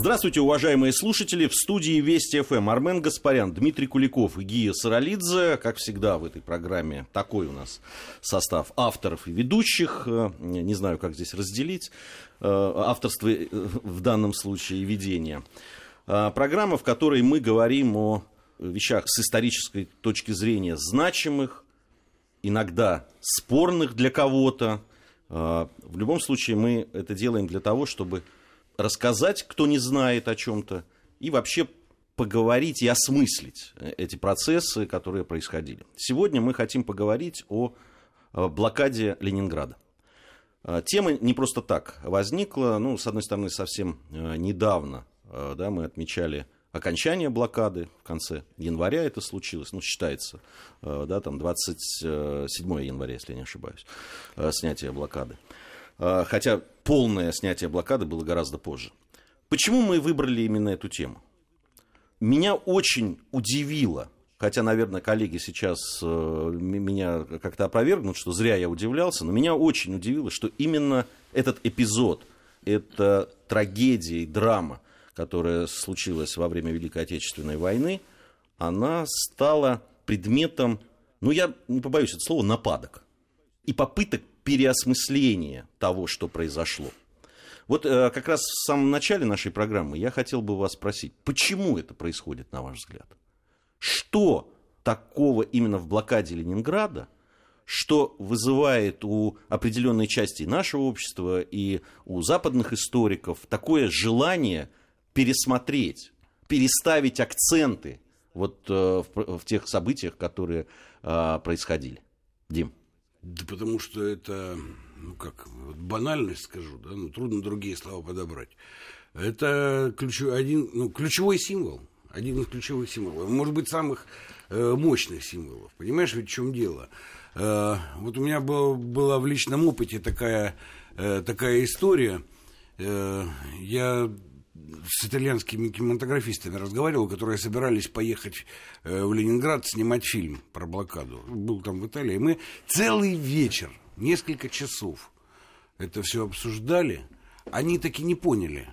Здравствуйте, уважаемые слушатели. В студии Вести ФМ Армен Гаспарян, Дмитрий Куликов и Гия Саралидзе. Как всегда в этой программе такой у нас состав авторов и ведущих. Э, не знаю, как здесь разделить э, авторство э, в данном случае и ведение. Программа, в которой мы говорим о вещах с исторической точки зрения значимых, иногда спорных для кого-то. В любом случае мы это делаем для того, чтобы рассказать, кто не знает о чем-то, и вообще поговорить и осмыслить эти процессы, которые происходили. Сегодня мы хотим поговорить о блокаде Ленинграда. А, тема не просто так возникла, ну, с одной стороны, совсем э, недавно э, да, мы отмечали окончание блокады, в конце января это случилось, ну, считается, э, да, там 27 января, если я не ошибаюсь, снятие блокады. А, хотя полное снятие блокады было гораздо позже. Почему мы выбрали именно эту тему? Меня очень удивило, хотя, наверное, коллеги сейчас э, меня как-то опровергнут, что зря я удивлялся, но меня очень удивило, что именно этот эпизод, эта трагедия и драма, которая случилась во время Великой Отечественной войны, она стала предметом, ну, я не побоюсь этого слова, нападок и попыток переосмысления того, что произошло. Вот э, как раз в самом начале нашей программы я хотел бы вас спросить, почему это происходит, на ваш взгляд? Что такого именно в блокаде Ленинграда, что вызывает у определенной части нашего общества и у западных историков такое желание пересмотреть, переставить акценты вот э, в, в тех событиях, которые э, происходили? Дим. Да потому что это, ну как, банальность скажу, да, ну трудно другие слова подобрать. Это ключевой, один, ну, ключевой символ, один из ключевых символов, может быть, самых э, мощных символов. Понимаешь, ведь в чем дело? Э, вот у меня был, была в личном опыте такая, э, такая история. Э, я с итальянскими кинематографистами разговаривал, которые собирались поехать э, в Ленинград снимать фильм про блокаду. Был там в Италии. Мы целый вечер, несколько часов это все обсуждали. Они таки не поняли,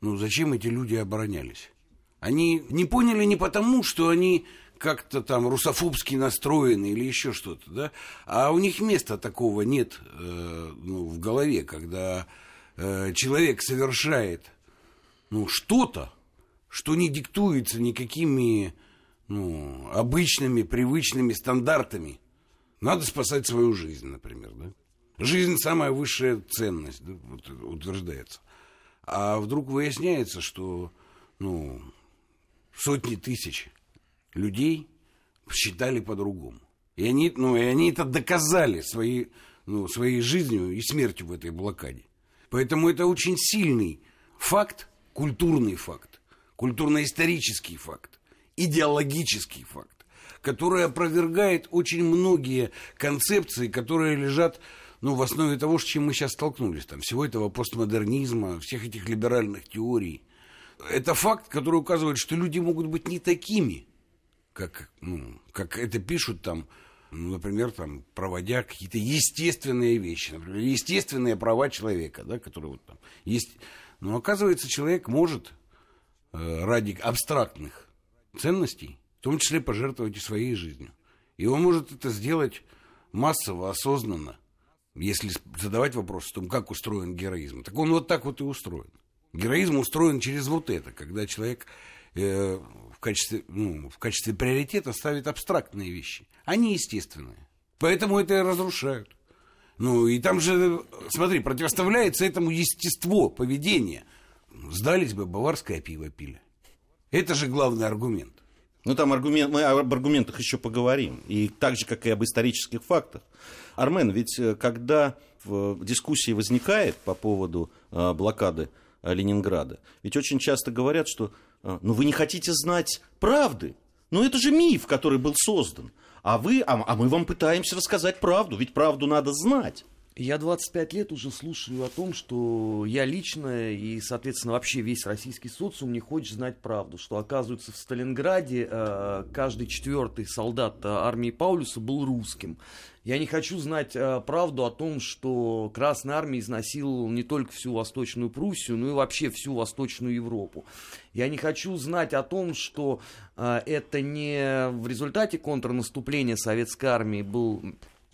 ну, зачем эти люди оборонялись. Они не поняли не потому, что они как-то там русофобски настроены или еще что-то, да, а у них места такого нет э, ну, в голове, когда э, человек совершает ну, что-то, что не диктуется никакими ну, обычными, привычными стандартами. Надо спасать свою жизнь, например, да? Жизнь самая высшая ценность, да, вот, утверждается. А вдруг выясняется, что ну, сотни тысяч людей считали по-другому. И они, ну, и они это доказали своей, ну, своей жизнью и смертью в этой блокаде. Поэтому это очень сильный факт, культурный факт, культурно-исторический факт, идеологический факт, который опровергает очень многие концепции, которые лежат ну, в основе того, с чем мы сейчас столкнулись, там, всего этого постмодернизма, всех этих либеральных теорий. Это факт, который указывает, что люди могут быть не такими, как, ну, как это пишут там, ну, например, там, проводя какие-то естественные вещи, например, естественные права человека, да, которые вот там есть но оказывается, человек может э, ради абстрактных ценностей, в том числе пожертвовать и своей жизнью. И он может это сделать массово, осознанно, если задавать вопрос о том, как устроен героизм. Так он вот так вот и устроен. Героизм устроен через вот это, когда человек э, в, качестве, ну, в качестве приоритета ставит абстрактные вещи, они естественные. Поэтому это и разрушают. Ну, и там же, смотри, противоставляется этому естество поведения. Сдались бы, баварское пиво пили. Это же главный аргумент. Ну, там аргумент, мы об аргументах еще поговорим. И так же, как и об исторических фактах. Армен, ведь э, когда в дискуссии возникает по поводу э, блокады э, Ленинграда, ведь очень часто говорят, что ну вы не хотите знать правды. Но это же миф, который был создан. А, вы, а, а мы вам пытаемся рассказать правду, ведь правду надо знать. Я 25 лет уже слушаю о том, что я лично и, соответственно, вообще весь российский социум не хочет знать правду, что, оказывается, в Сталинграде э, каждый четвертый солдат армии Паулюса был русским. Я не хочу знать э, правду о том, что Красная Армия изнасиловала не только всю Восточную Пруссию, но и вообще всю Восточную Европу. Я не хочу знать о том, что э, это не в результате контрнаступления Советской Армии был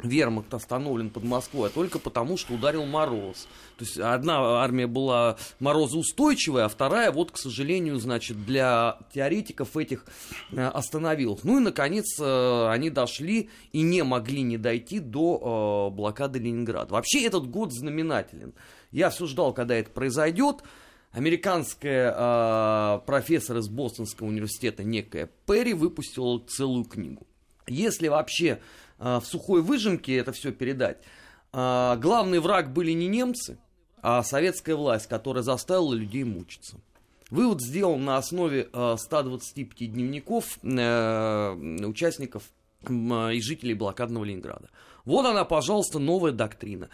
вермахт остановлен под Москвой, а только потому, что ударил мороз. То есть одна армия была морозоустойчивая, а вторая, вот, к сожалению, значит, для теоретиков этих э, остановилась. Ну и, наконец, э, они дошли и не могли не дойти до э, блокады Ленинграда. Вообще этот год знаменателен. Я все ждал, когда это произойдет. Американская профессор из Бостонского университета, некая Перри, выпустила целую книгу. Если вообще в сухой выжимке это все передать. А, главный враг были не немцы, а советская власть, которая заставила людей мучиться. Вывод сделан на основе 125 а, дневников э, участников и жителей блокадного Ленинграда. Вот она, пожалуйста, новая доктрина.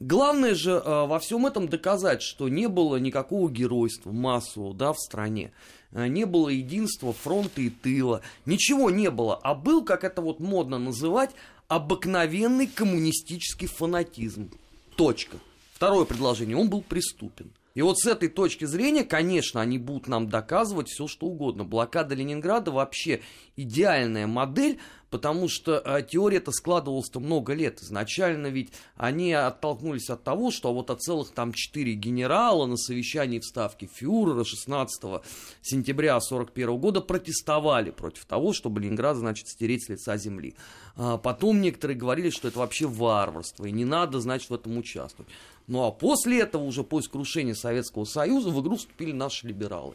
Главное же во всем этом доказать, что не было никакого геройства массового да, в стране. Не было единства фронта и тыла. Ничего не было. А был, как это вот модно называть, обыкновенный коммунистический фанатизм. Точка. Второе предложение. Он был преступен. И вот с этой точки зрения, конечно, они будут нам доказывать все, что угодно. Блокада Ленинграда вообще идеальная модель, потому что э, теория-то складывалась-то много лет. Изначально ведь они оттолкнулись от того, что вот от целых там четыре генерала на совещании в Ставке фюрера 16 сентября 1941 года протестовали против того, чтобы Ленинград, значит, стереть с лица земли. А потом некоторые говорили, что это вообще варварство, и не надо, значит, в этом участвовать. Ну а после этого, уже после крушения Советского Союза, в игру вступили наши либералы.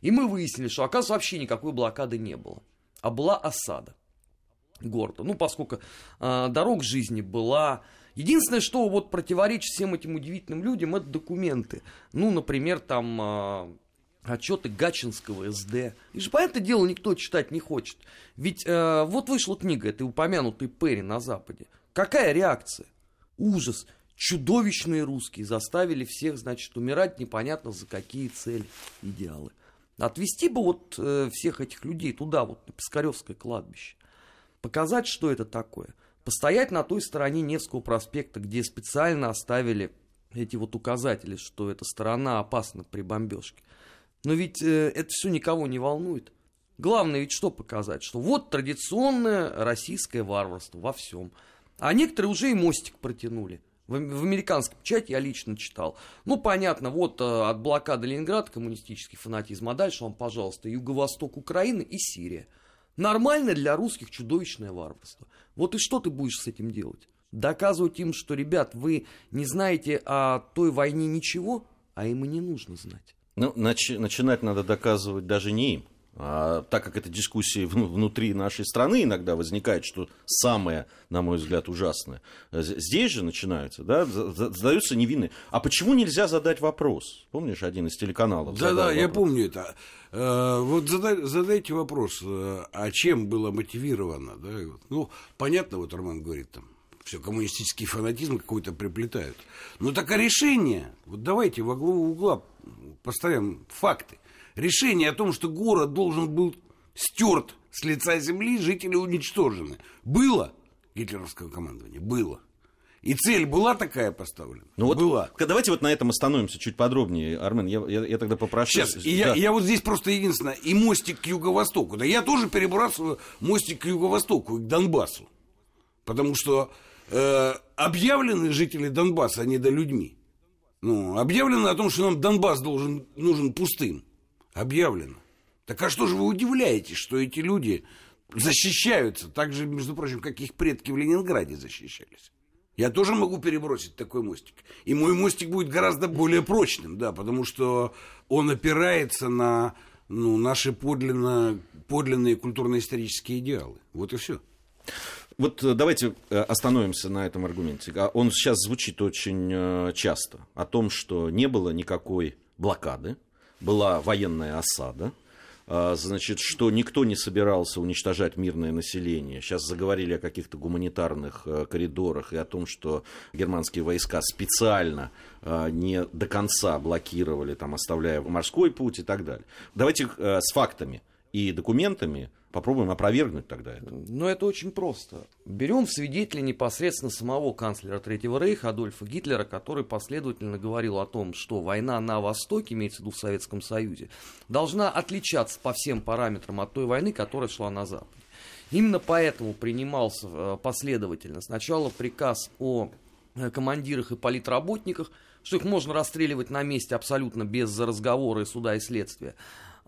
И мы выяснили, что, оказывается, вообще никакой блокады не было, а была осада города. Ну, поскольку э, дорог жизни была... Единственное, что вот противоречит всем этим удивительным людям, это документы. Ну, например, там э, отчеты Гачинского СД. И же, понятное дело, никто читать не хочет. Ведь э, вот вышла книга этой упомянутой Перри на Западе. Какая реакция? Ужас чудовищные русские заставили всех, значит, умирать непонятно за какие цели, идеалы. Отвести бы вот э, всех этих людей туда, вот на Пискаревское кладбище. Показать, что это такое. Постоять на той стороне Невского проспекта, где специально оставили эти вот указатели, что эта сторона опасна при бомбежке. Но ведь э, это все никого не волнует. Главное ведь что показать? Что вот традиционное российское варварство во всем. А некоторые уже и мостик протянули. В, в американском чате я лично читал. Ну, понятно, вот э, от блокады Ленинграда коммунистический фанатизм, а дальше вам, пожалуйста, юго-восток Украины и Сирия. Нормально для русских чудовищное варварство. Вот и что ты будешь с этим делать? Доказывать им, что, ребят, вы не знаете о той войне ничего, а им и не нужно знать. Ну, нач- начинать надо доказывать даже не им. А, так как эта дискуссия внутри нашей страны иногда возникает, что самое, на мой взгляд, ужасное, здесь же начинаются, да, задаются невинные. А почему нельзя задать вопрос? Помнишь, один из телеканалов? Да-да, я помню это. Э, вот задай, задайте вопрос, э, а чем было мотивировано? Да? Ну, понятно, вот Роман говорит там, все, коммунистический фанатизм какой-то приплетают. Ну так а решение? Вот давайте во главу угла поставим факты решение о том, что город должен был стерт с лица земли, жители уничтожены. Было гитлеровского командования? Было. И цель была такая поставлена? Ну вот была. Давайте вот на этом остановимся чуть подробнее. Армен, я, я, я тогда попрошу. Сейчас, да. я, я вот здесь просто единственное, и мостик к юго-востоку. Да я тоже перебрасываю мостик к юго-востоку, к Донбассу. Потому что э, объявлены жители Донбасса, они до людьми. Ну, объявлено о том, что нам Донбасс должен, нужен пустым объявлено. Так а что же вы удивляетесь, что эти люди защищаются, так же, между прочим, как их предки в Ленинграде защищались? Я тоже могу перебросить такой мостик. И мой мостик будет гораздо более прочным, да, потому что он опирается на ну, наши подлинно, подлинные культурно-исторические идеалы. Вот и все. Вот э, давайте э, остановимся на этом аргументе. А он сейчас звучит очень э, часто. О том, что не было никакой блокады, была военная осада, а, значит, что никто не собирался уничтожать мирное население. Сейчас заговорили о каких-то гуманитарных э, коридорах и о том, что германские войска специально а, не до конца блокировали, там, оставляя морской путь и так далее. Давайте э, с фактами и документами Попробуем опровергнуть тогда это. Ну, это очень просто. Берем свидетеля непосредственно самого канцлера Третьего Рейха Адольфа Гитлера, который последовательно говорил о том, что война на Востоке, имеется в виду в Советском Союзе, должна отличаться по всем параметрам от той войны, которая шла на Западе. Именно поэтому принимался э, последовательно сначала приказ о э, командирах и политработниках, что их можно расстреливать на месте абсолютно без разговора и суда и следствия.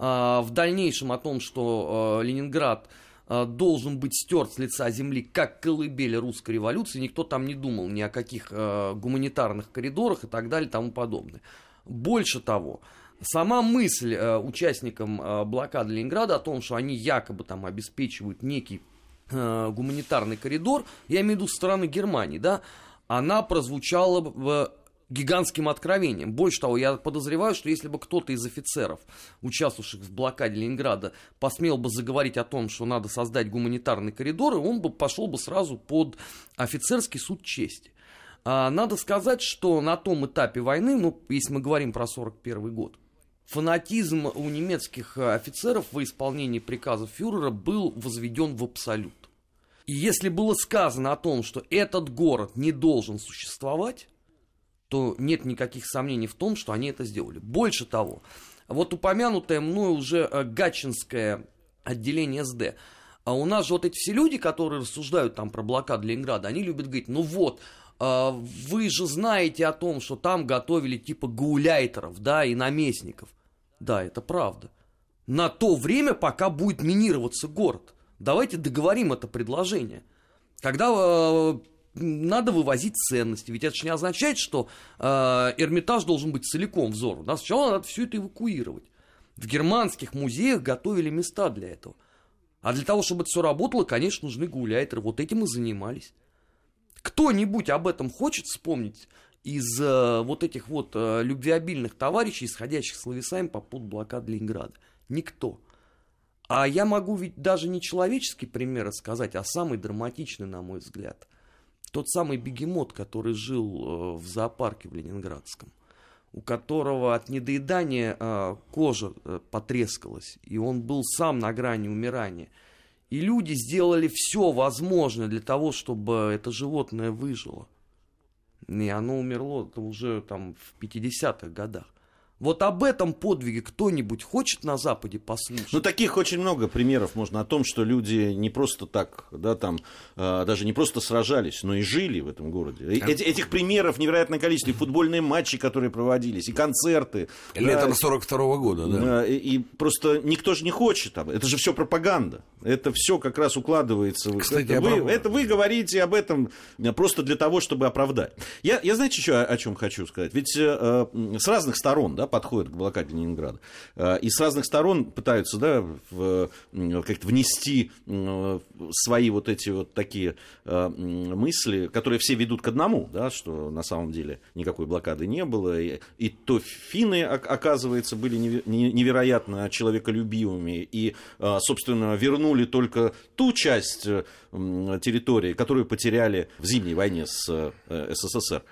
А, в дальнейшем о том, что а, Ленинград а, должен быть стерт с лица земли как колыбель русской революции, никто там не думал ни о каких гуманитарных коридорах и так далее и тому подобное. Больше того, сама мысль участникам блокады Ленинграда о том, что они якобы там обеспечивают некий гуманитарный коридор, я имею в виду со стороны Германии, да, она прозвучала в гигантским откровением. Больше того, я подозреваю, что если бы кто-то из офицеров, участвовавших в блокаде Ленинграда, посмел бы заговорить о том, что надо создать гуманитарный коридор, он бы пошел бы сразу под офицерский суд чести. А, надо сказать, что на том этапе войны, ну, если мы говорим про 41 год, фанатизм у немецких офицеров во исполнении приказов фюрера был возведен в абсолют. И если было сказано о том, что этот город не должен существовать, то нет никаких сомнений в том, что они это сделали. Больше того, вот упомянутое мною уже э, Гатчинское отделение СД, а у нас же вот эти все люди, которые рассуждают там про блокаду Ленинграда, они любят говорить, ну вот, э, вы же знаете о том, что там готовили типа гауляйтеров, да, и наместников. Да, это правда. На то время, пока будет минироваться город. Давайте договорим это предложение. Когда э, надо вывозить ценности. Ведь это же не означает, что э, Эрмитаж должен быть целиком взору. Да? Сначала надо все это эвакуировать. В германских музеях готовили места для этого. А для того, чтобы это все работало, конечно, нужны гуляйтеры. Вот этим и занимались. Кто-нибудь об этом хочет вспомнить из э, вот этих вот э, любвеобильных товарищей, исходящих словесами по поводу блокады Ленинграда? Никто. А я могу ведь даже не человеческий пример рассказать, а самый драматичный, на мой взгляд – тот самый бегемот, который жил э, в зоопарке в Ленинградском, у которого от недоедания э, кожа э, потрескалась, и он был сам на грани умирания. И люди сделали все возможное для того, чтобы это животное выжило. И оно умерло уже там в 50-х годах. Вот об этом подвиге кто-нибудь хочет на Западе послушать? Ну, таких очень много примеров можно о том, что люди не просто так, да, там, э, даже не просто сражались, но и жили в этом городе. Эти, этих примеров невероятное количество. И футбольные матчи, которые проводились, и концерты. Летом да, 42 -го года, да. И, и просто никто же не хочет. Это же все пропаганда. Это все как раз укладывается. Кстати, это, вы, это вы говорите об этом просто для того, чтобы оправдать. Я, я знаете, еще о, о чем хочу сказать? Ведь э, с разных сторон, да, подходят к блокаде Ленинграда. Э, и с разных сторон пытаются да, как-то внести свои вот эти вот такие э, мысли, которые все ведут к одному, да, что на самом деле никакой блокады не было. И, и то финны, оказывается, были невероятно человеколюбивыми и, э, собственно, вернули только ту часть территории, которую потеряли в зимней войне с СССР.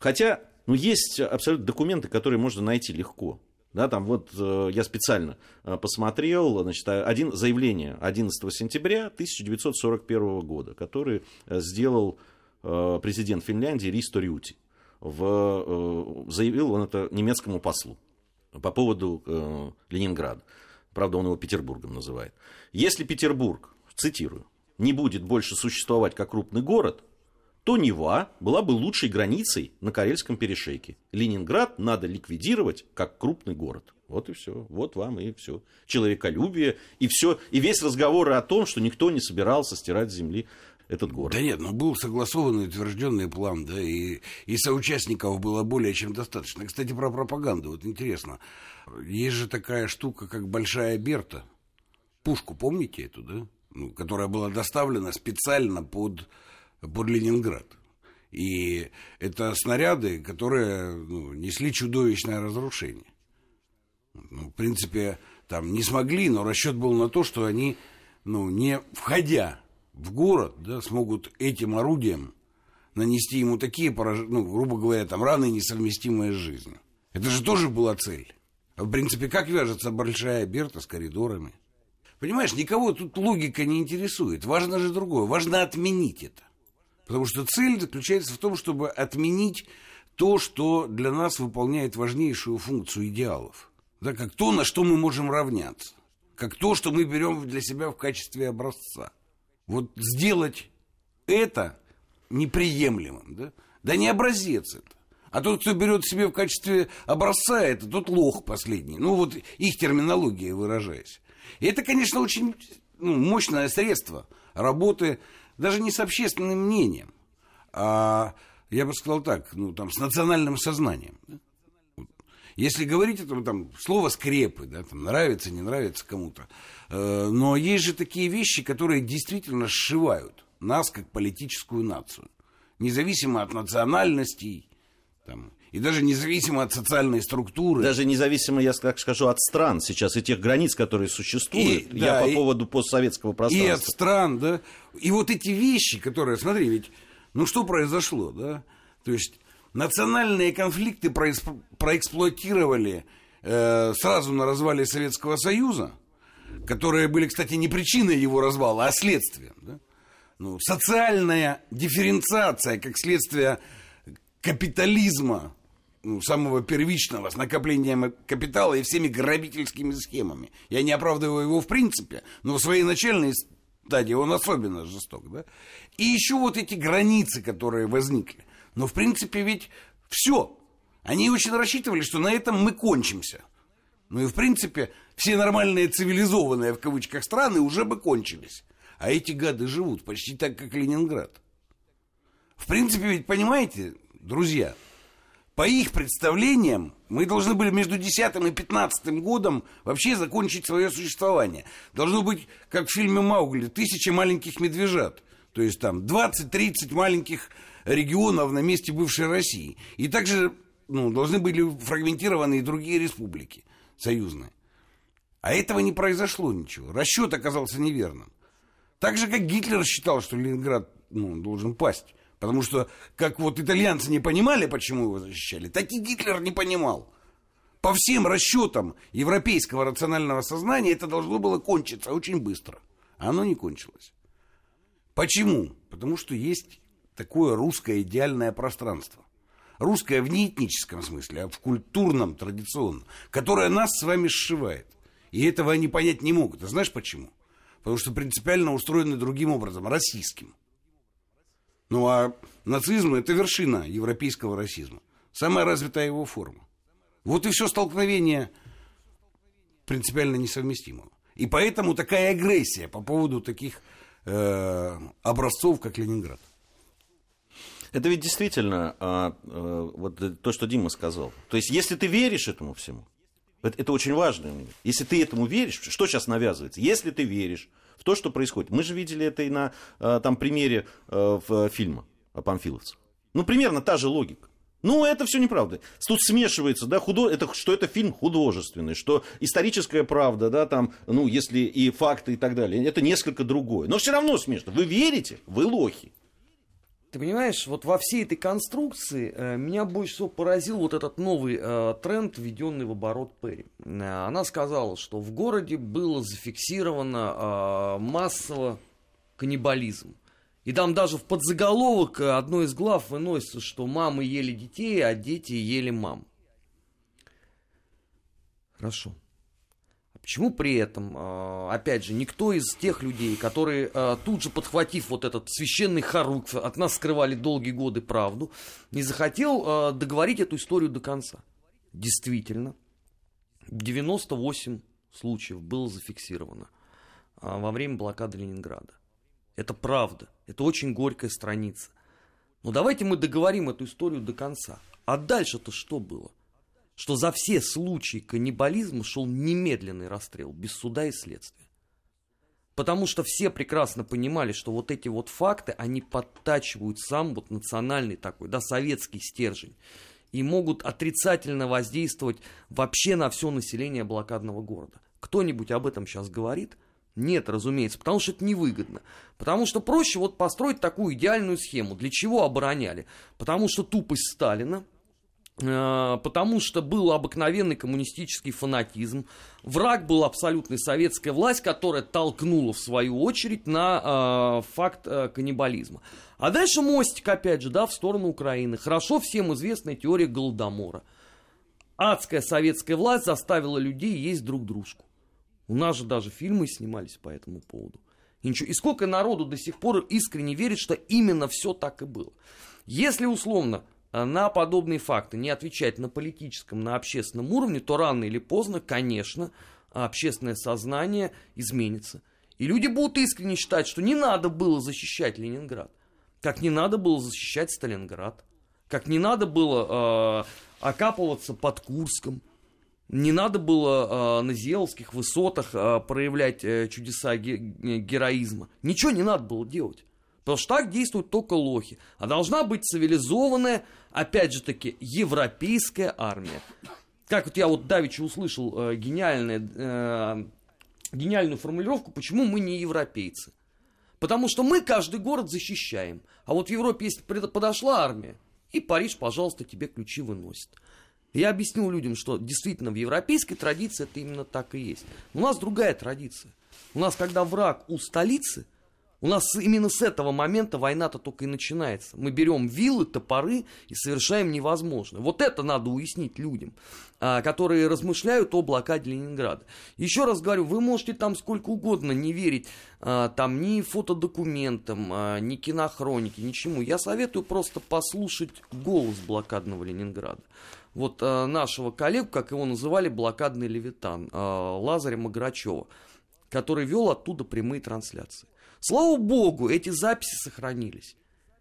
Хотя ну, есть абсолютно документы, которые можно найти легко. Да, там вот э, я специально э, посмотрел, значит, один, заявление 11 сентября 1941 года, который э, сделал президент Финляндии Ристо Рюти. В, заявил он это немецкому послу по поводу Ленинграда. Правда, он его Петербургом называет. Если Петербург, цитирую, не будет больше существовать как крупный город, то Нева была бы лучшей границей на Карельском перешейке. Ленинград надо ликвидировать как крупный город. Вот и все. Вот вам и все. Человеколюбие и все. И весь разговор о том, что никто не собирался стирать с земли этот город. Да нет, ну был согласованный утвержденный план, да, и, и соучастников было более чем достаточно. Кстати, про пропаганду, вот интересно. Есть же такая штука, как Большая Берта. Пушку, помните эту, да? Ну, которая была доставлена специально под под Ленинград. И это снаряды, которые ну, несли чудовищное разрушение. Ну, в принципе, там не смогли, но расчет был на то, что они, ну, не входя в город, да, смогут этим орудием нанести ему такие, пораж... ну, грубо говоря, там, раны, несовместимые с жизнью. Это же тоже была цель. А в принципе, как вяжется большая Берта с коридорами? Понимаешь, никого тут логика не интересует. Важно же другое. Важно отменить это. Потому что цель заключается в том, чтобы отменить то, что для нас выполняет важнейшую функцию идеалов. Да, как то, на что мы можем равняться. Как то, что мы берем для себя в качестве образца. Вот сделать это неприемлемым, да? Да не образец это. А тот, кто берет себе в качестве образца, это тот лох последний. Ну, вот их терминология выражаясь. И это, конечно, очень ну, мощное средство работы даже не с общественным мнением, а, я бы сказал так, ну, там, с национальным сознанием. Если говорить это, там, слово скрепы, да, там, нравится, не нравится кому-то, э, но есть же такие вещи, которые действительно сшивают нас как политическую нацию, независимо от национальностей, там, и даже независимо от социальной структуры. Даже независимо, я так скажу, от стран сейчас, и тех границ, которые существуют. И, я да, по и, поводу постсоветского пространства. И от стран, да. И вот эти вещи, которые, смотри, ведь, ну что произошло, да? То есть национальные конфликты проэксплуатировали э, сразу на развале Советского Союза, которые были, кстати, не причиной его развала, а следствием. Да? Ну, социальная дифференциация, как следствие капитализма, ну, самого первичного, с накоплением капитала и всеми грабительскими схемами. Я не оправдываю его в принципе, но в своей начальной стадии он особенно жесток. Да? И еще вот эти границы, которые возникли. Но в принципе ведь все. Они очень рассчитывали, что на этом мы кончимся. Ну и в принципе все нормальные цивилизованные в кавычках страны уже бы кончились. А эти гады живут почти так, как Ленинград. В принципе, ведь понимаете, друзья, по их представлениям, мы должны были между 10 и 15 годом вообще закончить свое существование. Должно быть, как в фильме «Маугли», тысячи маленьких медвежат. То есть там 20-30 маленьких регионов на месте бывшей России. И также ну, должны были фрагментированы и другие республики союзные. А этого не произошло ничего. Расчет оказался неверным. Так же, как Гитлер считал, что Ленинград ну, должен пасть. Потому что, как вот итальянцы не понимали, почему его защищали, так и Гитлер не понимал. По всем расчетам европейского рационального сознания это должно было кончиться очень быстро. А оно не кончилось. Почему? Потому что есть такое русское идеальное пространство. Русское в неэтническом смысле, а в культурном, традиционном, которое нас с вами сшивает. И этого они понять не могут. А знаешь почему? Потому что принципиально устроены другим образом, российским. Ну а нацизм это вершина европейского расизма. Самая развитая его форма. Вот и все столкновение принципиально несовместимого. И поэтому такая агрессия по поводу таких э, образцов, как Ленинград. Это ведь действительно а, а, вот то, что Дима сказал. То есть, если ты веришь этому всему, это, это очень важно. Если ты этому веришь, что сейчас навязывается? Если ты веришь в то, что происходит. Мы же видели это и на а, там, примере а, в, фильма о памфиловцах. Ну, примерно та же логика. Ну, это все неправда. Тут смешивается, да, худо... это, что это фильм художественный, что историческая правда, да, там, ну, если и факты и так далее, это несколько другое. Но все равно смешно. Вы верите? Вы лохи. Ты понимаешь, вот во всей этой конструкции э, меня больше всего поразил вот этот новый э, тренд, введенный в оборот Перри. Э, она сказала, что в городе было зафиксировано э, массово каннибализм. И там даже в подзаголовок одной из глав выносится, что мамы ели детей, а дети ели мам. Хорошо. Почему при этом, а, опять же, никто из тех людей, которые а, тут же подхватив вот этот священный харук, от нас скрывали долгие годы правду, не захотел а, договорить эту историю до конца? Действительно, 98 случаев было зафиксировано во время блокады Ленинграда. Это правда, это очень горькая страница. Но давайте мы договорим эту историю до конца. А дальше-то что было? Что за все случаи каннибализма шел немедленный расстрел, без суда и следствия. Потому что все прекрасно понимали, что вот эти вот факты, они подтачивают сам вот национальный такой, да, советский стержень. и могут отрицательно воздействовать вообще на все население блокадного города. Кто-нибудь об этом сейчас говорит? Нет, разумеется, потому что это невыгодно. Потому что проще вот построить такую идеальную схему. Для чего обороняли? Потому что тупость Сталина, потому что был обыкновенный коммунистический фанатизм. Враг был абсолютной советская власть, которая толкнула, в свою очередь, на э, факт э, каннибализма. А дальше мостик, опять же, да, в сторону Украины. Хорошо всем известная теория Голодомора. Адская советская власть заставила людей есть друг дружку. У нас же даже фильмы снимались по этому поводу. И, ничего. и сколько народу до сих пор искренне верит, что именно все так и было. Если условно э, на подобные факты не отвечать на политическом, на общественном уровне, то рано или поздно, конечно, общественное сознание изменится. И люди будут искренне считать, что не надо было защищать Ленинград, как не надо было защищать Сталинград, как не надо было э, окапываться под Курском, не надо было э, на Зелских высотах э, проявлять э, чудеса ге- героизма. Ничего не надо было делать. Потому что так действуют только лохи. А должна быть цивилизованная, опять же таки, европейская армия. Как вот я вот давеча услышал э, гениальное, э, гениальную формулировку, почему мы не европейцы. Потому что мы каждый город защищаем. А вот в Европе, если подошла армия, и Париж, пожалуйста, тебе ключи выносит. Я объяснил людям, что действительно в европейской традиции это именно так и есть. у нас другая традиция. У нас, когда враг у столицы, у нас именно с этого момента война-то только и начинается. Мы берем вилы, топоры и совершаем невозможное. Вот это надо уяснить людям, а, которые размышляют о блокаде Ленинграда. Еще раз говорю, вы можете там сколько угодно не верить а, там ни фотодокументам, а, ни кинохронике, ничему. Я советую просто послушать голос блокадного Ленинграда вот нашего коллегу, как его называли, блокадный левитан, Лазаря Маграчева, который вел оттуда прямые трансляции. Слава богу, эти записи сохранились.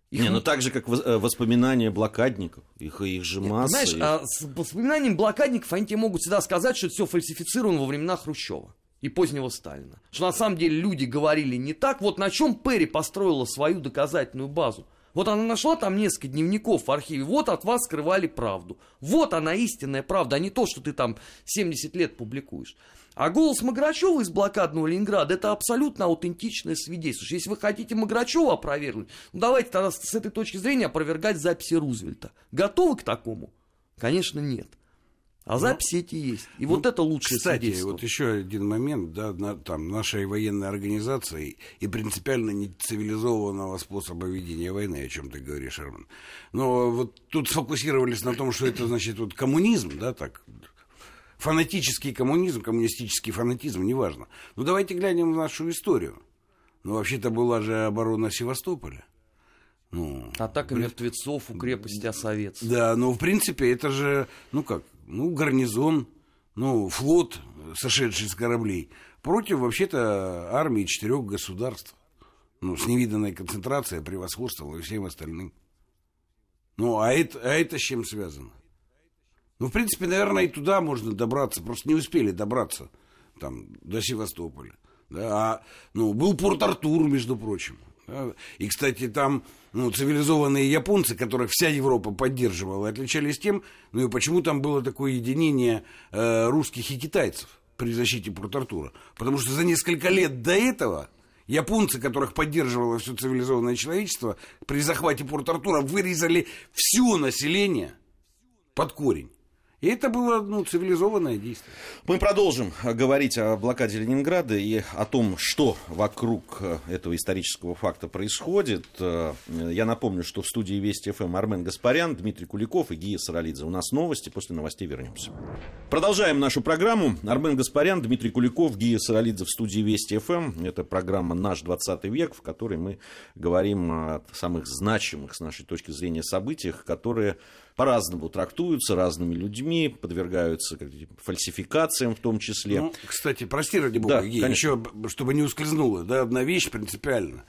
Их... Не, ну так же, как э, воспоминания блокадников. Их, их же масса. Нет, знаешь, их... а с воспоминанием блокадников они тебе могут всегда сказать, что это все фальсифицировано во времена Хрущева и позднего Сталина. Что на самом деле люди говорили не так. Вот на чем Перри построила свою доказательную базу. Вот она нашла там несколько дневников в архиве. Вот от вас скрывали правду. Вот она истинная правда, а не то, что ты там 70 лет публикуешь. А голос Маграчева из блокадного Ленинграда это абсолютно аутентичное свидетельство. Если вы хотите Маграчева опровергнуть, ну давайте тогда с этой точки зрения опровергать записи Рузвельта. Готовы к такому? Конечно, нет. А ну, записи эти есть. И ну, вот это лучшее Кстати, вот еще один момент, да, на, там, нашей военной организации и принципиально нецивилизованного способа ведения войны, о чем ты говоришь, Арман. Но вот тут сфокусировались на том, что это, значит, вот коммунизм, да, так, фанатический коммунизм, коммунистический фанатизм, неважно. Ну, давайте глянем в нашу историю. Ну, вообще-то была же оборона Севастополя. Ну, Атака при... мертвецов у крепости Осовец. Да, но в принципе это же, ну как, ну гарнизон, ну флот, сошедший с кораблей, против вообще-то армии четырех государств. Ну, с невиданной концентрацией, превосходством и всем остальным. Ну, а это, а это с чем связано? Ну, в принципе, наверное, и туда можно добраться, просто не успели добраться там, до Севастополя. Да, а, ну, был порт Артур, между прочим. И, кстати, там ну, цивилизованные японцы, которых вся Европа поддерживала, отличались тем, ну и почему там было такое единение э, русских и китайцев при защите Порт-Артура. Потому что за несколько лет до этого японцы, которых поддерживало все цивилизованное человечество, при захвате Порт-Артура вырезали все население под корень. И это было ну, цивилизованное действие. Мы продолжим говорить о блокаде Ленинграда и о том, что вокруг э, этого исторического факта происходит. Э, я напомню, что в студии Вести ФМ Армен Гаспарян, Дмитрий Куликов и Гия Саралидзе. У нас новости, после новостей вернемся. Продолжаем нашу программу. Армен Гаспарян, Дмитрий Куликов, Гия Саралидзе в студии Вести ФМ. Это программа «Наш 20 век», в которой мы говорим о самых значимых с нашей точки зрения событиях, которые по-разному трактуются разными людьми, подвергаются фальсификациям в том числе. Ну, кстати, прости, ради бога, да, еще, чтобы не ускользнуло, да, одна вещь принципиально.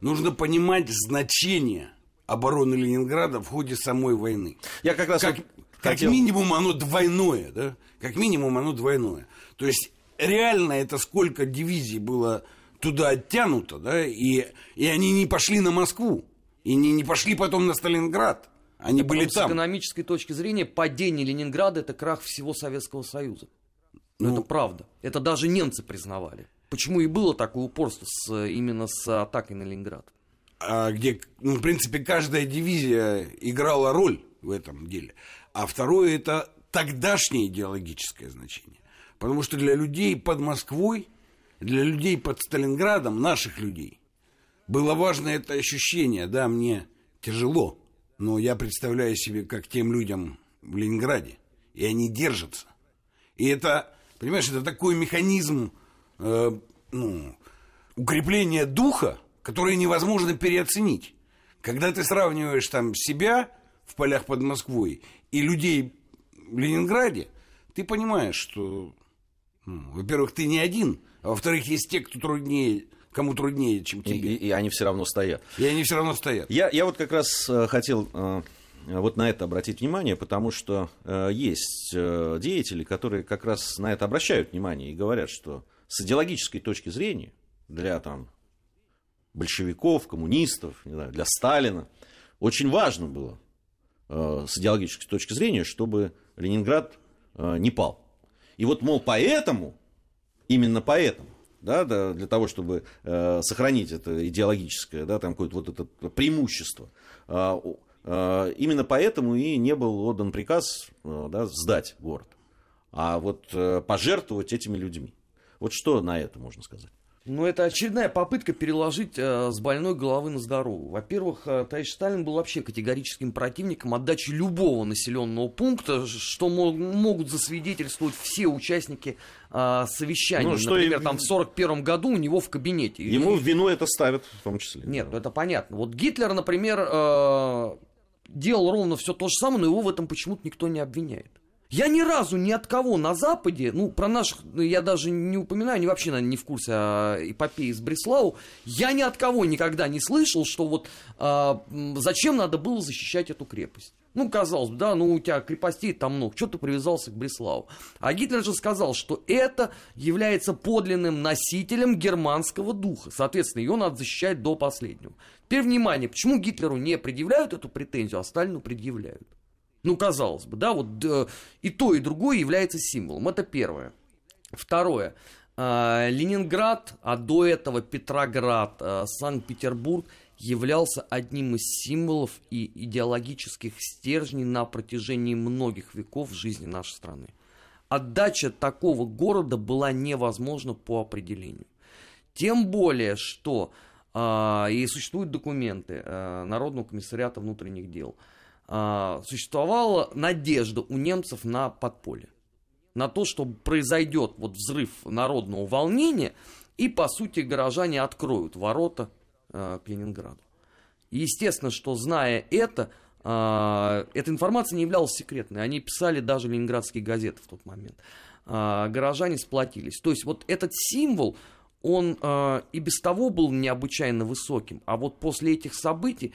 Нужно понимать значение обороны Ленинграда в ходе самой войны. Я как раз как, вот как хотел... минимум оно двойное, да? Как минимум оно двойное. То есть реально это сколько дивизий было туда оттянуто, да, и, и они не пошли на Москву, и не, не пошли потом на Сталинград Они А были потом С там. экономической точки зрения падение Ленинграда это крах всего Советского Союза. Ну, Ну, это правда. Это даже немцы признавали. Почему и было такое упорство с, именно с атакой на Ленинград? а, где, ну, в принципе, каждая дивизия играла роль в этом деле. А второе это тогдашнее идеологическое значение. Потому что для людей под Москвой, для людей под Сталинградом, наших людей, было важно это ощущение. Да, мне тяжело, но я представляю себе, как тем людям в Ленинграде. И они держатся. И это, понимаешь, это такой механизм э, ну, укрепления духа, который невозможно переоценить. Когда ты сравниваешь там себя в полях под Москвой и людей в Ленинграде, ты понимаешь, что, ну, во-первых, ты не один, а во-вторых, есть те, кто труднее, кому труднее, чем И, тебе. и- и они все равно стоят. И они все равно стоят. Я, я вот как раз э, хотел э, вот на это обратить внимание, потому что э, есть э, деятели, которые как раз на это обращают внимание и говорят, что с идеологической точки зрения для там, большевиков, коммунистов, не знаю, для Сталина очень важно было э, с идеологической точки зрения, чтобы Ленинград э, не пал. И вот, мол, поэтому, именно поэтому, да, да, для того, чтобы э, сохранить это идеологическое, да, там какое-то вот это преимущество, э, э, именно поэтому и не был отдан приказ э, да, сдать город, а вот э, пожертвовать этими людьми. Вот что на это можно сказать? Ну, это очередная попытка переложить э, с больной головы на здоровую. Во-первых, э, товарищ Сталин был вообще категорическим противником отдачи любого населенного пункта, что мо- могут засвидетельствовать все участники э, совещания. Ну, что Например, и- там в 41 году у него в кабинете. Ему в вину это ставят в том числе. Нет, ну это понятно. Вот Гитлер, например, э, делал ровно все то же самое, но его в этом почему-то никто не обвиняет. Я ни разу ни от кого на Западе, ну, про наших, ну, я даже не упоминаю, они вообще, наверное, не в курсе о эпопее с Бреслау, я ни от кого никогда не слышал, что вот а, зачем надо было защищать эту крепость. Ну, казалось бы, да, ну, у тебя крепостей там много, что ты привязался к Бреславу. А Гитлер же сказал, что это является подлинным носителем германского духа. Соответственно, ее надо защищать до последнего. Теперь, внимание, почему Гитлеру не предъявляют эту претензию, а Сталину предъявляют? Ну, казалось бы, да, вот э, и то, и другое является символом. Это первое. Второе. А, Ленинград, а до этого Петроград, а, Санкт-Петербург являлся одним из символов и идеологических стержней на протяжении многих веков жизни нашей страны. Отдача такого города была невозможна по определению. Тем более, что а, и существуют документы а, Народного комиссариата внутренних дел. А, существовала надежда у немцев на подполье. На то, что произойдет вот взрыв народного волнения, и, по сути, горожане откроют ворота а, к Ленинграду. Естественно, что зная это, а, эта информация не являлась секретной. Они писали даже ленинградские газеты в тот момент. Горожане сплотились. То есть вот этот символ, он и без того был необычайно высоким. А вот после этих событий,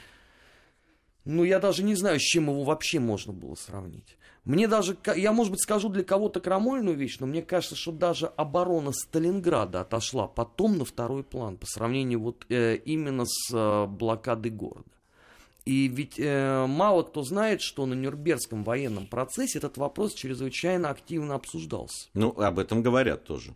ну я даже не знаю, с чем его вообще можно было сравнить. Мне даже, я, может быть, скажу для кого-то крамольную вещь, но мне кажется, что даже оборона Сталинграда отошла потом на второй план по сравнению вот э, именно с э, блокадой города. И ведь э, мало кто знает, что на Нюрнбергском военном процессе этот вопрос чрезвычайно активно обсуждался. Ну, об этом говорят тоже.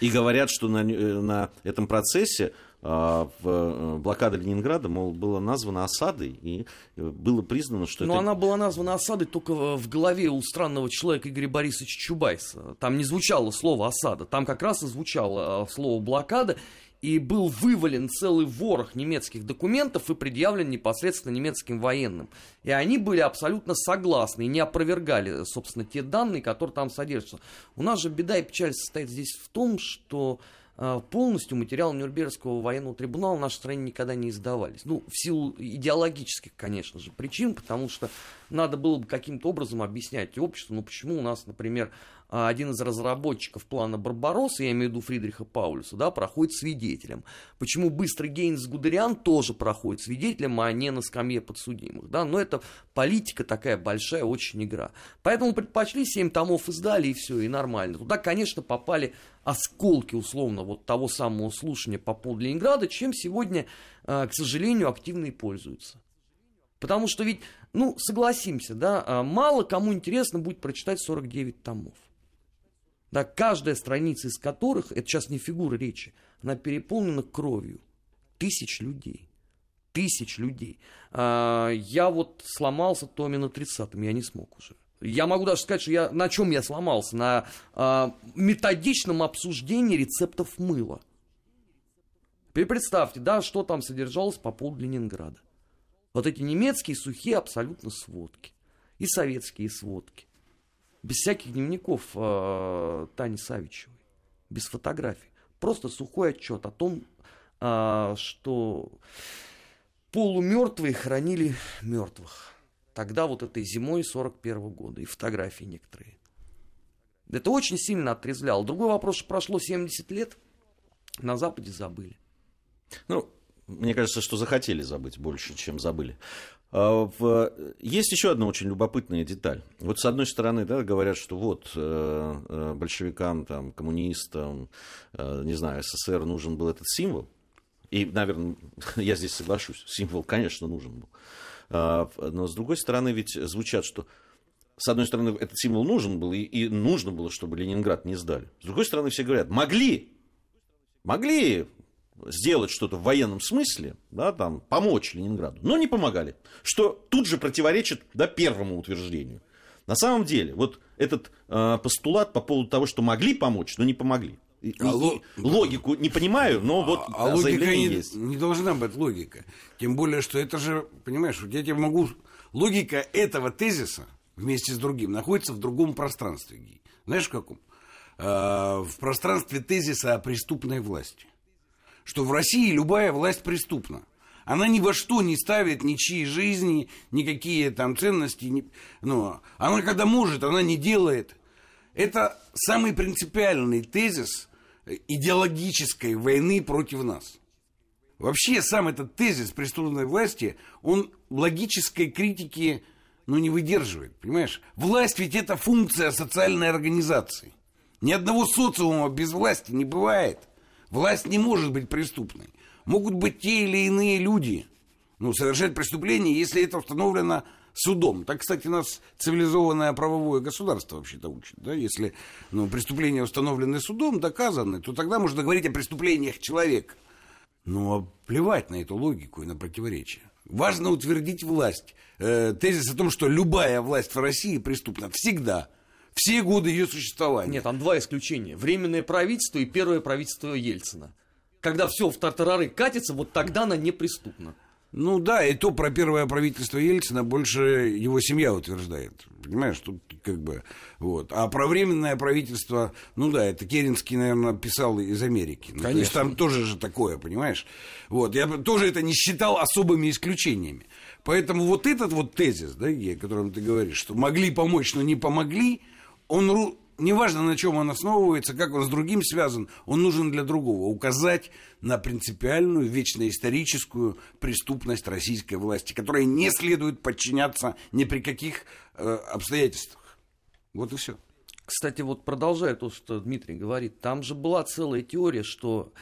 И говорят, что на, э, на этом процессе в э, блокада Ленинграда, мол, было названо осадой, и э, было признано, что Но это... она была названа осадой только в голове у странного человека Игоря Борисовича Чубайса. Там не звучало слово осада, там как раз и звучало э, слово блокада, и был вывален целый ворох немецких документов и предъявлен непосредственно немецким военным. И они были абсолютно согласны и не опровергали, собственно, те данные, которые там содержатся. У нас же беда и печаль состоит здесь в том, что полностью материал Нюрнбергского военного трибунала в нашей стране никогда не издавались. Ну, в силу идеологических, конечно же, причин, потому что надо было бы каким-то образом объяснять обществу, ну, почему у нас, например, а, один из разработчиков плана Барбаросса, я имею в виду Фридриха Паулюса, да, проходит свидетелем. Почему быстрый Гейнс Гудериан тоже проходит свидетелем, а не на скамье подсудимых, да, но это политика такая большая очень игра. Поэтому предпочли 7 томов издали и все, и нормально. Туда, конечно, попали осколки, условно, вот того самого слушания по поводу Ленинграда, чем сегодня, а, к сожалению, активно и пользуются. Потому что ведь Ну, согласимся, да, а, мало кому интересно будет прочитать 49 томов. Да, каждая страница из которых, это сейчас не фигура речи, она переполнена кровью тысяч людей. Тысяч людей. А, я вот сломался то на 30-м, я не смог уже. Я могу даже сказать, что я, на чем я сломался? На а, методичном обсуждении рецептов мыла. Теперь представьте, да, что там содержалось по поводу Ленинграда. Вот эти немецкие сухие абсолютно сводки. И советские сводки. Без всяких дневников э, Тани Савичевой. Без фотографий. Просто сухой отчет о том, э, что полумертвые хранили мертвых. Тогда вот этой зимой 41 -го года. И фотографии некоторые. Это очень сильно отрезвляло. Другой вопрос, что прошло 70 лет, на Западе забыли. Ну, мне кажется, что захотели забыть больше, чем забыли. А, есть еще одна очень любопытная деталь. Вот с одной стороны, да, говорят, что вот э, э, большевикам, там, коммунистам, э, не знаю, СССР нужен был этот символ. И, наверное, я здесь соглашусь, символ, конечно, нужен был. А, но с другой стороны, ведь звучат, что с одной стороны, этот символ нужен был, и, и нужно было, чтобы Ленинград не сдали. С другой стороны, все говорят, могли, могли сделать что-то в военном смысле, да, там, помочь Ленинграду, но не помогали, что тут же противоречит да, первому утверждению. На самом деле, вот этот э, постулат по поводу того, что могли помочь, но не помогли. И, а и, логику не понимаю, но вот а, а логика не, есть. не должна быть логика. Тем более, что это же, понимаешь, я тебе могу... Логика этого тезиса вместе с другим находится в другом пространстве. Знаешь, в каком? А, в пространстве тезиса о преступной власти что в России любая власть преступна. Она ни во что не ставит ничьи жизни, никакие там ценности. Не, ну, она когда может, она не делает. Это самый принципиальный тезис идеологической войны против нас. Вообще сам этот тезис преступной власти, он логической критики ну, не выдерживает, понимаешь? Власть ведь это функция социальной организации. Ни одного социума без власти не бывает. Власть не может быть преступной. Могут быть те или иные люди, ну, совершать преступление, если это установлено судом. Так, кстати, нас цивилизованное правовое государство вообще-то учит. Да? Если ну, преступления установлены судом, доказаны, то тогда можно говорить о преступлениях человека. Ну, а плевать на эту логику и на противоречия. Важно утвердить власть. Э, тезис о том, что любая власть в России преступна всегда – все годы ее существования. Нет, там два исключения. Временное правительство и первое правительство Ельцина. Когда все в тартарары катится, вот тогда она неприступна. Ну да, и то про первое правительство Ельцина больше его семья утверждает. Понимаешь, тут как бы вот. А про временное правительство, ну да, это Керенский, наверное, писал из Америки. Ну, Конечно. То есть там тоже же такое, понимаешь? Вот. Я тоже это не считал особыми исключениями. Поэтому вот этот вот тезис, да, о котором ты говоришь, что могли помочь, но не помогли, он, неважно на чем он основывается, как он с другим связан, он нужен для другого. Указать на принципиальную, вечно историческую преступность российской власти, которой не следует подчиняться ни при каких э, обстоятельствах. Вот и все. Кстати, вот продолжая то, что Дмитрий говорит, там же была целая теория, что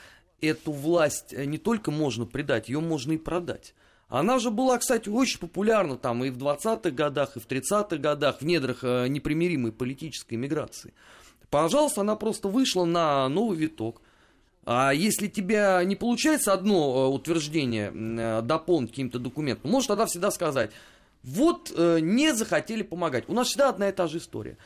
эту власть э, не только можно предать, ее можно и продать. Она же была, кстати, очень популярна там и в 20-х годах, и в 30-х годах в недрах э, непримиримой политической миграции. Пожалуйста, она просто вышла на новый виток. А если тебя не получается одно э, утверждение э, дополнить каким-то документом, можешь тогда всегда сказать, вот не захотели помогать. У нас всегда одна и та же история.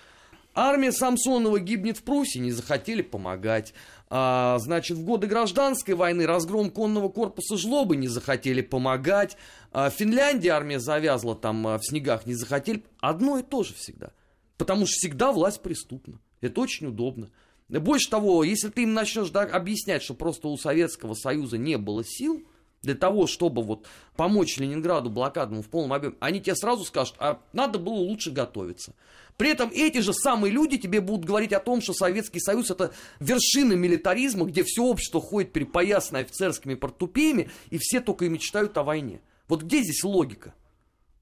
Армия Самсонова гибнет в Пруссии, не захотели помогать. А, значит, в годы гражданской войны разгром конного корпуса Жлобы не захотели помогать. А, в Финляндии армия завязла там а, в снегах, не захотели. Одно и то же всегда. Потому что всегда власть преступна. Это очень удобно. Больше того, если ты им начнешь да, объяснять, что просто у Советского Союза не было сил, для того, чтобы вот помочь Ленинграду блокадному в полном объеме, они тебе сразу скажут, а надо было лучше готовиться. При этом эти же самые люди тебе будут говорить о том, что Советский Союз это вершина милитаризма, где все общество ходит перепоясано офицерскими портупеями, и все только и мечтают о войне. Вот где здесь логика?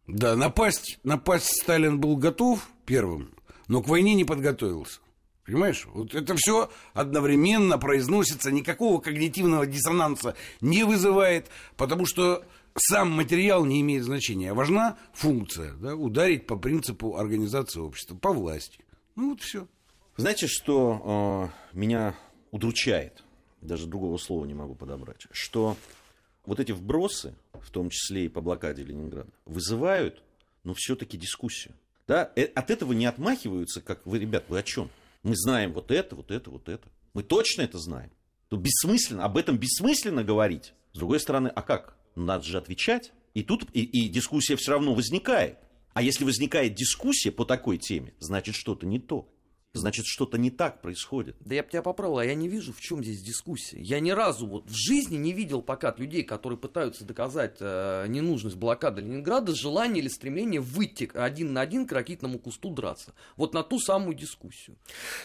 Да, напасть, напасть Сталин был готов первым, но к войне не подготовился. Понимаешь? Вот это все одновременно произносится, никакого когнитивного диссонанса не вызывает, потому что сам материал не имеет значения, а важна функция, да, ударить по принципу организации общества, по власти. Ну вот все. Знаете, что э, меня удручает, даже другого слова не могу подобрать, что вот эти вбросы, в том числе и по блокаде Ленинграда, вызывают, ну, все-таки дискуссию. Да? Э, от этого не отмахиваются, как вы, ребят, вы о чем? Мы знаем вот это, вот это, вот это. Мы точно это знаем. Тут бессмысленно, об этом бессмысленно говорить. С другой стороны, а как? Надо же отвечать. И тут и, и дискуссия все равно возникает. А если возникает дискуссия по такой теме, значит что-то не то. Значит, что-то не так происходит. Да я бы тебя поправил, а я не вижу, в чем здесь дискуссия. Я ни разу вот в жизни не видел пока людей, которые пытаются доказать э, ненужность блокады Ленинграда, желание или стремление выйти один на один к ракетному кусту драться. Вот на ту самую дискуссию.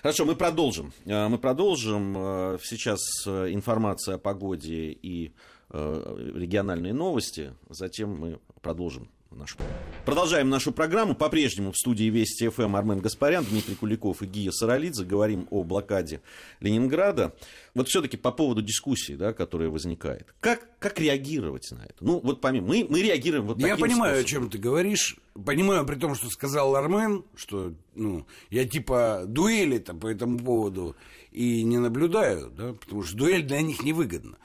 Хорошо, мы продолжим. Э, мы продолжим. Э, сейчас э, информация о погоде и региональные новости. Затем мы продолжим нашу. Продолжаем нашу программу. По-прежнему в студии Вести ФМ Армен Гаспарян, Дмитрий Куликов и Гия Саралидзе. Говорим о блокаде Ленинграда. Вот все-таки по поводу дискуссии, да, которая возникает. Как, как реагировать на это? Ну, вот помимо, мы, мы реагируем вот Я понимаю, способом. о чем ты говоришь. Понимаю, при том, что сказал Армен, что ну, я типа дуэли-то по этому поводу и не наблюдаю, да, потому что дуэль для них невыгодна.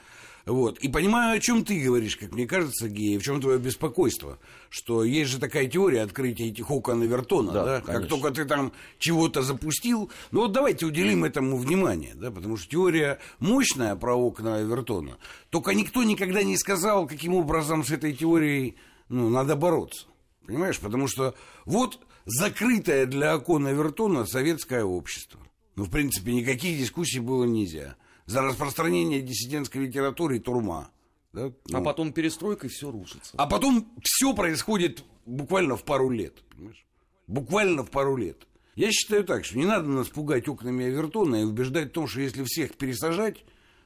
Вот. И понимаю, о чем ты говоришь, как мне кажется, Гея, в чем твое беспокойство. Что есть же такая теория открытия этих окон Авертона, да, да? Как только ты там чего-то запустил. Ну вот давайте уделим этому внимание, да, потому что теория мощная про окна Авертона. Только никто никогда не сказал, каким образом с этой теорией ну, надо бороться. Понимаешь? Потому что вот закрытое для окон Авертона советское общество. Ну, в принципе, никаких дискуссий было нельзя за распространение диссидентской литературы и турма. Да? А ну. А потом перестройка и все рушится. А потом все происходит буквально в пару лет. Понимаешь? Буквально в пару лет. Я считаю так, что не надо нас пугать окнами Авертона и убеждать в том, что если всех пересажать,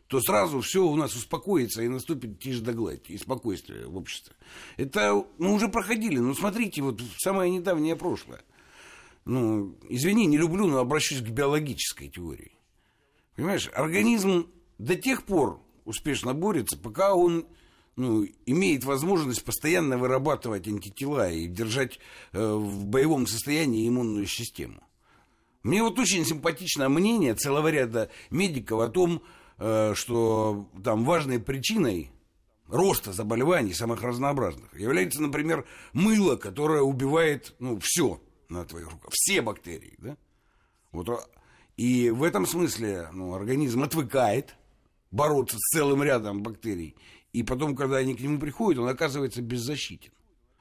то сразу все у нас успокоится и наступит тишь да гладь и спокойствие в обществе. Это мы уже проходили. Ну, смотрите, вот самое недавнее прошлое. Ну, извини, не люблю, но обращусь к биологической теории. Понимаешь, организм до тех пор успешно борется, пока он ну, имеет возможность постоянно вырабатывать антитела и держать э, в боевом состоянии иммунную систему. Мне вот очень симпатичное мнение целого ряда медиков о том, э, что там важной причиной роста заболеваний самых разнообразных является, например, мыло, которое убивает ну, все на твоих руках, все бактерии. Да? Вот и в этом смысле ну, организм отвыкает бороться с целым рядом бактерий. И потом, когда они к нему приходят, он оказывается беззащитен.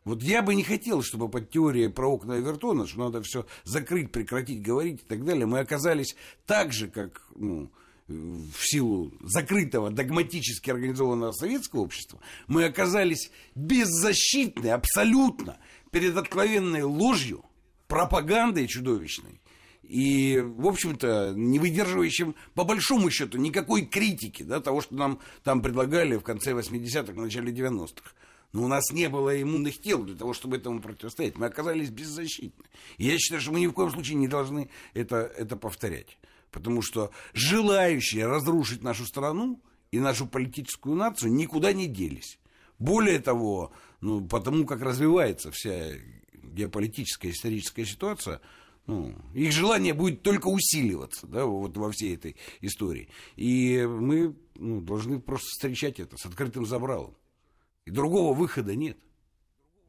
Вот я бы не хотел, чтобы под теорией про окна Эвертона, что надо все закрыть, прекратить говорить и так далее, мы оказались так же, как ну, в силу закрытого, догматически организованного советского общества, мы оказались беззащитны абсолютно перед откровенной ложью, пропагандой чудовищной и, в общем-то, не выдерживающим, по большому счету, никакой критики да, того, что нам там предлагали в конце 80-х, начале 90-х. Но у нас не было иммунных тел для того, чтобы этому противостоять. Мы оказались беззащитны. И я считаю, что мы ни в коем случае не должны это, это повторять. Потому что желающие разрушить нашу страну и нашу политическую нацию никуда не делись. Более того, ну, потому как развивается вся геополитическая историческая ситуация – ну, их желание будет только усиливаться да, вот во всей этой истории. И мы ну, должны просто встречать это с открытым забралом. И другого выхода нет.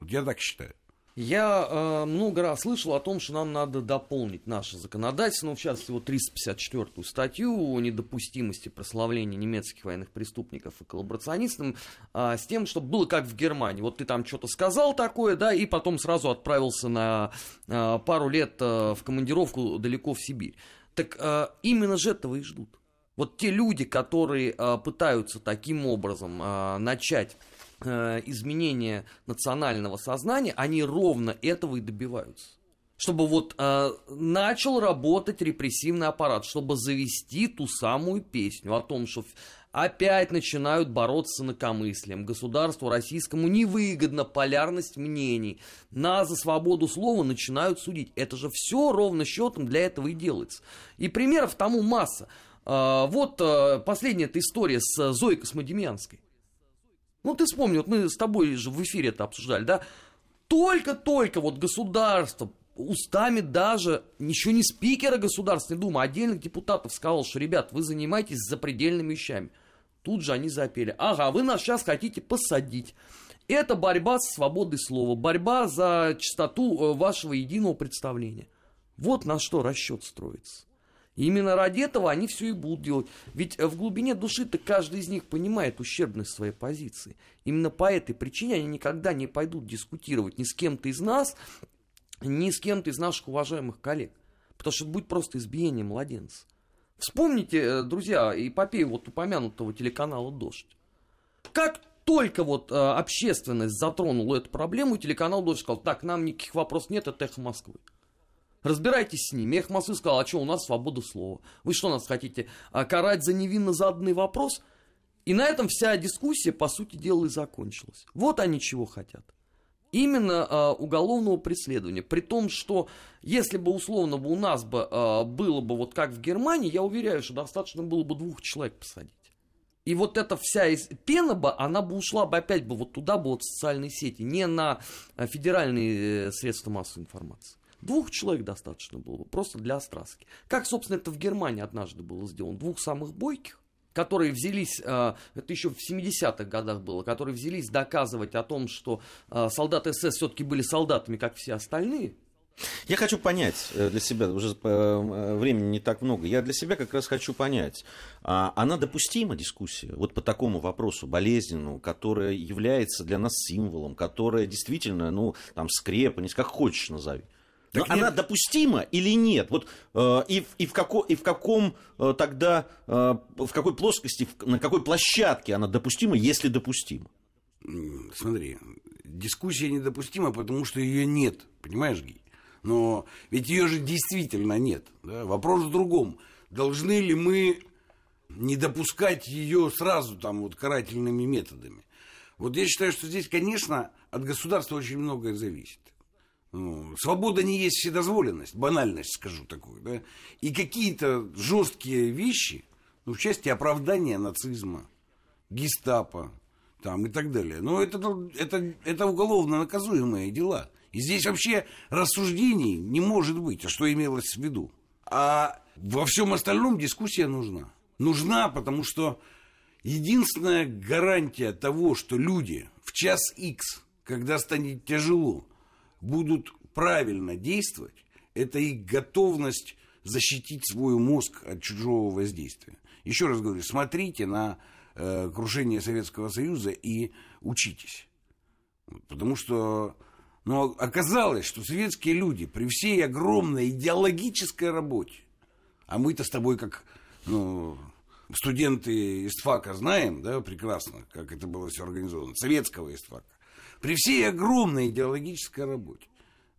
Вот я так считаю. Я э, много раз слышал о том, что нам надо дополнить наше законодательство, ну, в частности, вот 354-ю статью о недопустимости прославления немецких военных преступников и коллаборационистов, э, с тем, чтобы было как в Германии. Вот ты там что-то сказал такое, да, и потом сразу отправился на э, пару лет э, в командировку далеко в Сибирь. Так э, именно же этого и ждут. Вот те люди, которые э, пытаются таким образом э, начать изменения национального сознания, они ровно этого и добиваются. Чтобы вот э, начал работать репрессивный аппарат, чтобы завести ту самую песню о том, что опять начинают бороться с инакомыслием. Государству российскому невыгодна полярность мнений. Нас за свободу слова начинают судить. Это же все ровно счетом для этого и делается. И примеров тому масса. Э, вот э, последняя эта история с Зоей Космодемьянской. Ну, ты вспомни, вот мы с тобой же в эфире это обсуждали, да? Только-только вот государство устами даже, еще не спикера Государственной Думы, а отдельных депутатов сказал, что, ребят, вы занимаетесь запредельными вещами. Тут же они запели. Ага, вы нас сейчас хотите посадить. Это борьба с свободой слова, борьба за чистоту э, вашего единого представления. Вот на что расчет строится. И именно ради этого они все и будут делать. Ведь э, в глубине души-то каждый из них понимает ущербность своей позиции. Именно по этой причине они никогда не пойдут дискутировать ни с кем-то из нас, ни с кем-то из наших уважаемых коллег. Потому что это будет просто избиение младенца. Вспомните, э, друзья, эпопею вот упомянутого телеканала «Дождь». Как только вот э, общественность затронула эту проблему, телеканал «Дождь» сказал, так, нам никаких вопросов нет, это «Эхо Москвы». Разбирайтесь с ними. Эхо Москвы сказал, а что, у нас свобода слова. Вы что нас хотите, а, карать за невинно заданный вопрос? И на этом вся дискуссия, по сути дела, и закончилась. Вот они чего хотят именно э, уголовного преследования. При том, что если бы условно бы у нас бы э, было бы вот как в Германии, я уверяю, что достаточно было бы двух человек посадить. И вот эта вся из... пена бы, она бы ушла бы опять бы вот туда бы вот в социальные сети, не на федеральные э, средства массовой информации. Двух человек достаточно было бы, просто для остраски. Как, собственно, это в Германии однажды было сделано. Двух самых бойких, которые взялись, э, это еще в 70-х годах было, которые взялись доказывать о том, что э, солдаты СС все-таки были солдатами, как все остальные, я хочу понять э, для себя, уже времени не так много, я для себя как раз хочу понять, а она допустима дискуссия вот по такому вопросу болезненному, которая является для нас символом, которая действительно, ну, там, скрепа, как хочешь назови. Но так она допустима или нет? Вот э, и, и, в како, и в каком э, тогда, э, в какой плоскости, в, на какой площадке она допустима, если допустима? Смотри, дискуссия недопустима, потому что ее нет, понимаешь, Гей? Но ведь ее же действительно нет. Да? Вопрос в другом. Должны ли мы не допускать ее сразу там вот карательными методами? Вот я считаю, что здесь, конечно, от государства очень многое зависит. Ну, свобода не есть вседозволенность, банальность скажу такую, да, и какие-то жесткие вещи, ну, в части оправдания нацизма, гестапо, там и так далее. Но это, это, это уголовно наказуемые дела. И здесь вообще рассуждений не может быть, а что имелось в виду. А во всем остальном дискуссия нужна. Нужна, потому что единственная гарантия того, что люди в час X, когда станет тяжело, будут правильно действовать, это их готовность защитить свой мозг от чужого воздействия. Еще раз говорю, смотрите на э, крушение Советского Союза и учитесь. Потому что ну, оказалось, что советские люди при всей огромной идеологической работе, а мы-то с тобой как ну, студенты ИСТФАКа знаем, да, прекрасно, как это было все организовано, советского ИСТФАКа, при всей огромной идеологической работе,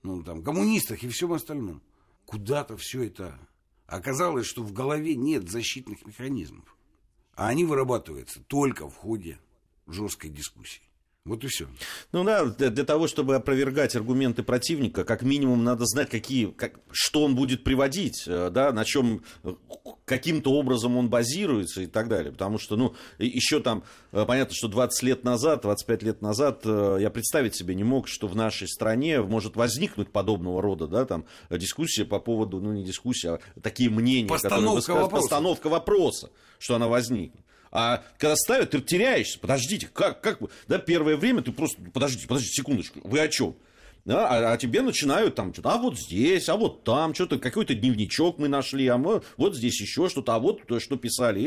ну, там, коммунистах и всем остальном, куда-то все это оказалось, что в голове нет защитных механизмов. А они вырабатываются только в ходе жесткой дискуссии. Вот и все. Ну да, для того, чтобы опровергать аргументы противника, как минимум надо знать, какие, как, что он будет приводить, э, да, на чем э, каким-то образом он базируется и так далее. Потому что, ну, еще там, э, понятно, что 20 лет назад, 25 лет назад я представить себе не мог, что в нашей стране может возникнуть подобного рода, да, там, дискуссия по поводу, ну, не дискуссия, а такие мнения, постановка которые вопроса. постановка вопроса, что она возникнет. А когда ставят, ты теряешься. Подождите, как, как вы? Да, первое время ты просто, подождите, подождите секундочку, вы о чем? Да, а, а тебе начинают там что-то, а вот здесь, а вот там, что-то, какой-то дневничок мы нашли, а мы вот здесь еще что-то, а вот то, что писали.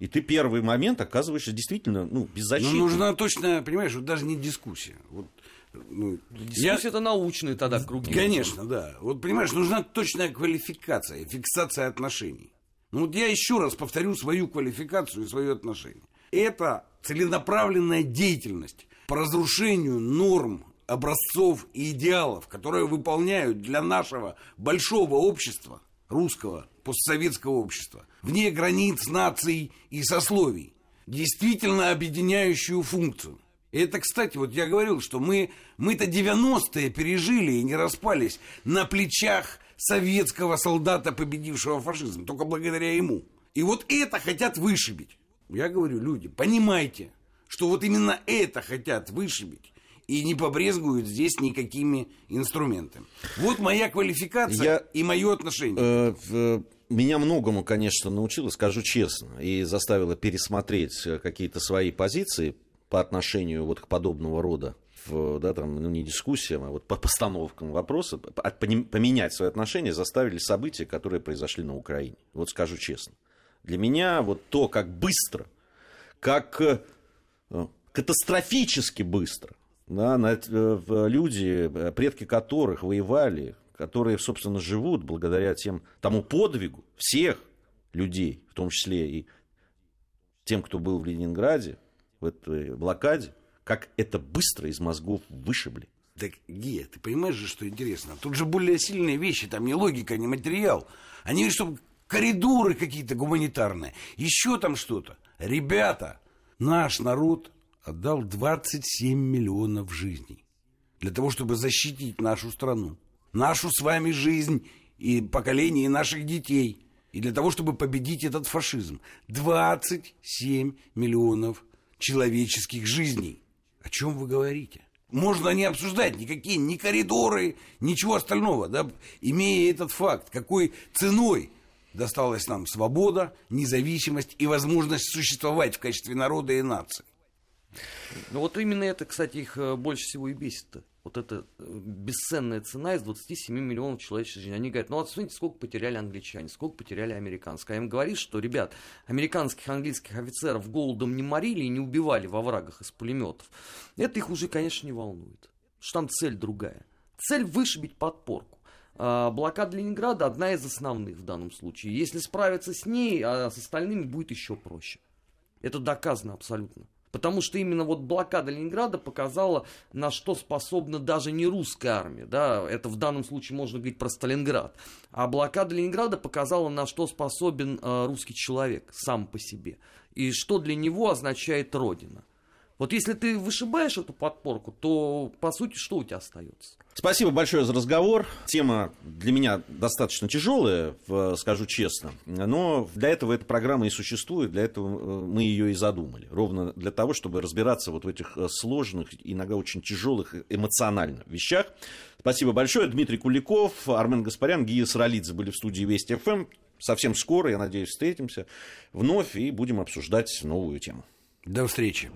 И, и ты первый момент оказываешься действительно, ну, беззащитным. Ну, нужна точно, понимаешь, вот даже не дискуссия. Вот, ну, Дискуссия я... это научные тогда круги. Конечно, да. Вот понимаешь, нужна точная квалификация, фиксация отношений. Ну вот я еще раз повторю свою квалификацию и свое отношение. Это целенаправленная деятельность по разрушению норм, образцов и идеалов, которые выполняют для нашего большого общества, русского, постсоветского общества, вне границ наций и сословий, действительно объединяющую функцию. И это, кстати, вот я говорил, что мы, мы-то 90-е пережили и не распались на плечах советского солдата, победившего фашизм, только благодаря ему. И вот это хотят вышибить. Я говорю, люди, понимайте, что вот именно это хотят вышибить и не побрезгуют здесь никакими инструментами. Вот моя квалификация Я, и мое отношение. Э, э, меня многому, конечно, научило, скажу честно, и заставило пересмотреть э, какие-то свои позиции по отношению вот к подобного рода да, там, ну, не дискуссиям, а вот по постановкам вопроса, поменять свои отношения заставили события, которые произошли на Украине. Вот скажу честно. Для меня вот то, как быстро, как э, катастрофически быстро да, э, люди, э, предки которых воевали, которые, собственно, живут благодаря тем, тому подвигу всех людей, в том числе и тем, кто был в Ленинграде, в этой блокаде, как это быстро из мозгов вышибли. Так, Гия, ты понимаешь же, что интересно? Тут же более сильные вещи, там не логика, не материал. Они говорят, что коридоры какие-то гуманитарные, еще там что-то. Ребята, наш народ отдал 27 миллионов жизней для того, чтобы защитить нашу страну, нашу с вами жизнь и поколение наших детей, и для того, чтобы победить этот фашизм. 27 миллионов человеческих жизней. О чем вы говорите? Можно не обсуждать никакие ни коридоры, ничего остального, да, имея этот факт, какой ценой досталась нам свобода, независимость и возможность существовать в качестве народа и нации. Ну вот именно это, кстати, их э, больше всего и бесит. -то. Вот эта э, бесценная цена из 27 миллионов человеческих жизней. Они говорят, ну вот смотрите, сколько потеряли англичане, сколько потеряли американские. А им говорит, что, ребят, американских, английских офицеров голодом не морили и не убивали во врагах из пулеметов. Это их уже, конечно, не волнует. Что там цель другая. Цель вышибить подпорку. А блокада Ленинграда одна из основных в данном случае. Если справиться с ней, а с остальными будет еще проще. Это доказано абсолютно. Потому что именно вот блокада Ленинграда показала, на что способна даже не русская армия. Да? Это в данном случае можно говорить про Сталинград. А блокада Ленинграда показала, на что способен э, русский человек сам по себе. И что для него означает Родина. Вот если ты вышибаешь эту подпорку, то по сути что у тебя остается? Спасибо большое за разговор. Тема для меня достаточно тяжелая, скажу честно. Но для этого эта программа и существует, для этого э, мы ее и задумали. Ровно для того, чтобы разбираться вот в этих э, сложных, иногда очень тяжелых эмоционально вещах. Спасибо большое. Дмитрий Куликов, Армен Гаспарян, Гия Саралидзе были в студии Вести ФМ. Совсем скоро, я надеюсь, встретимся вновь и будем обсуждать новую тему. До встречи.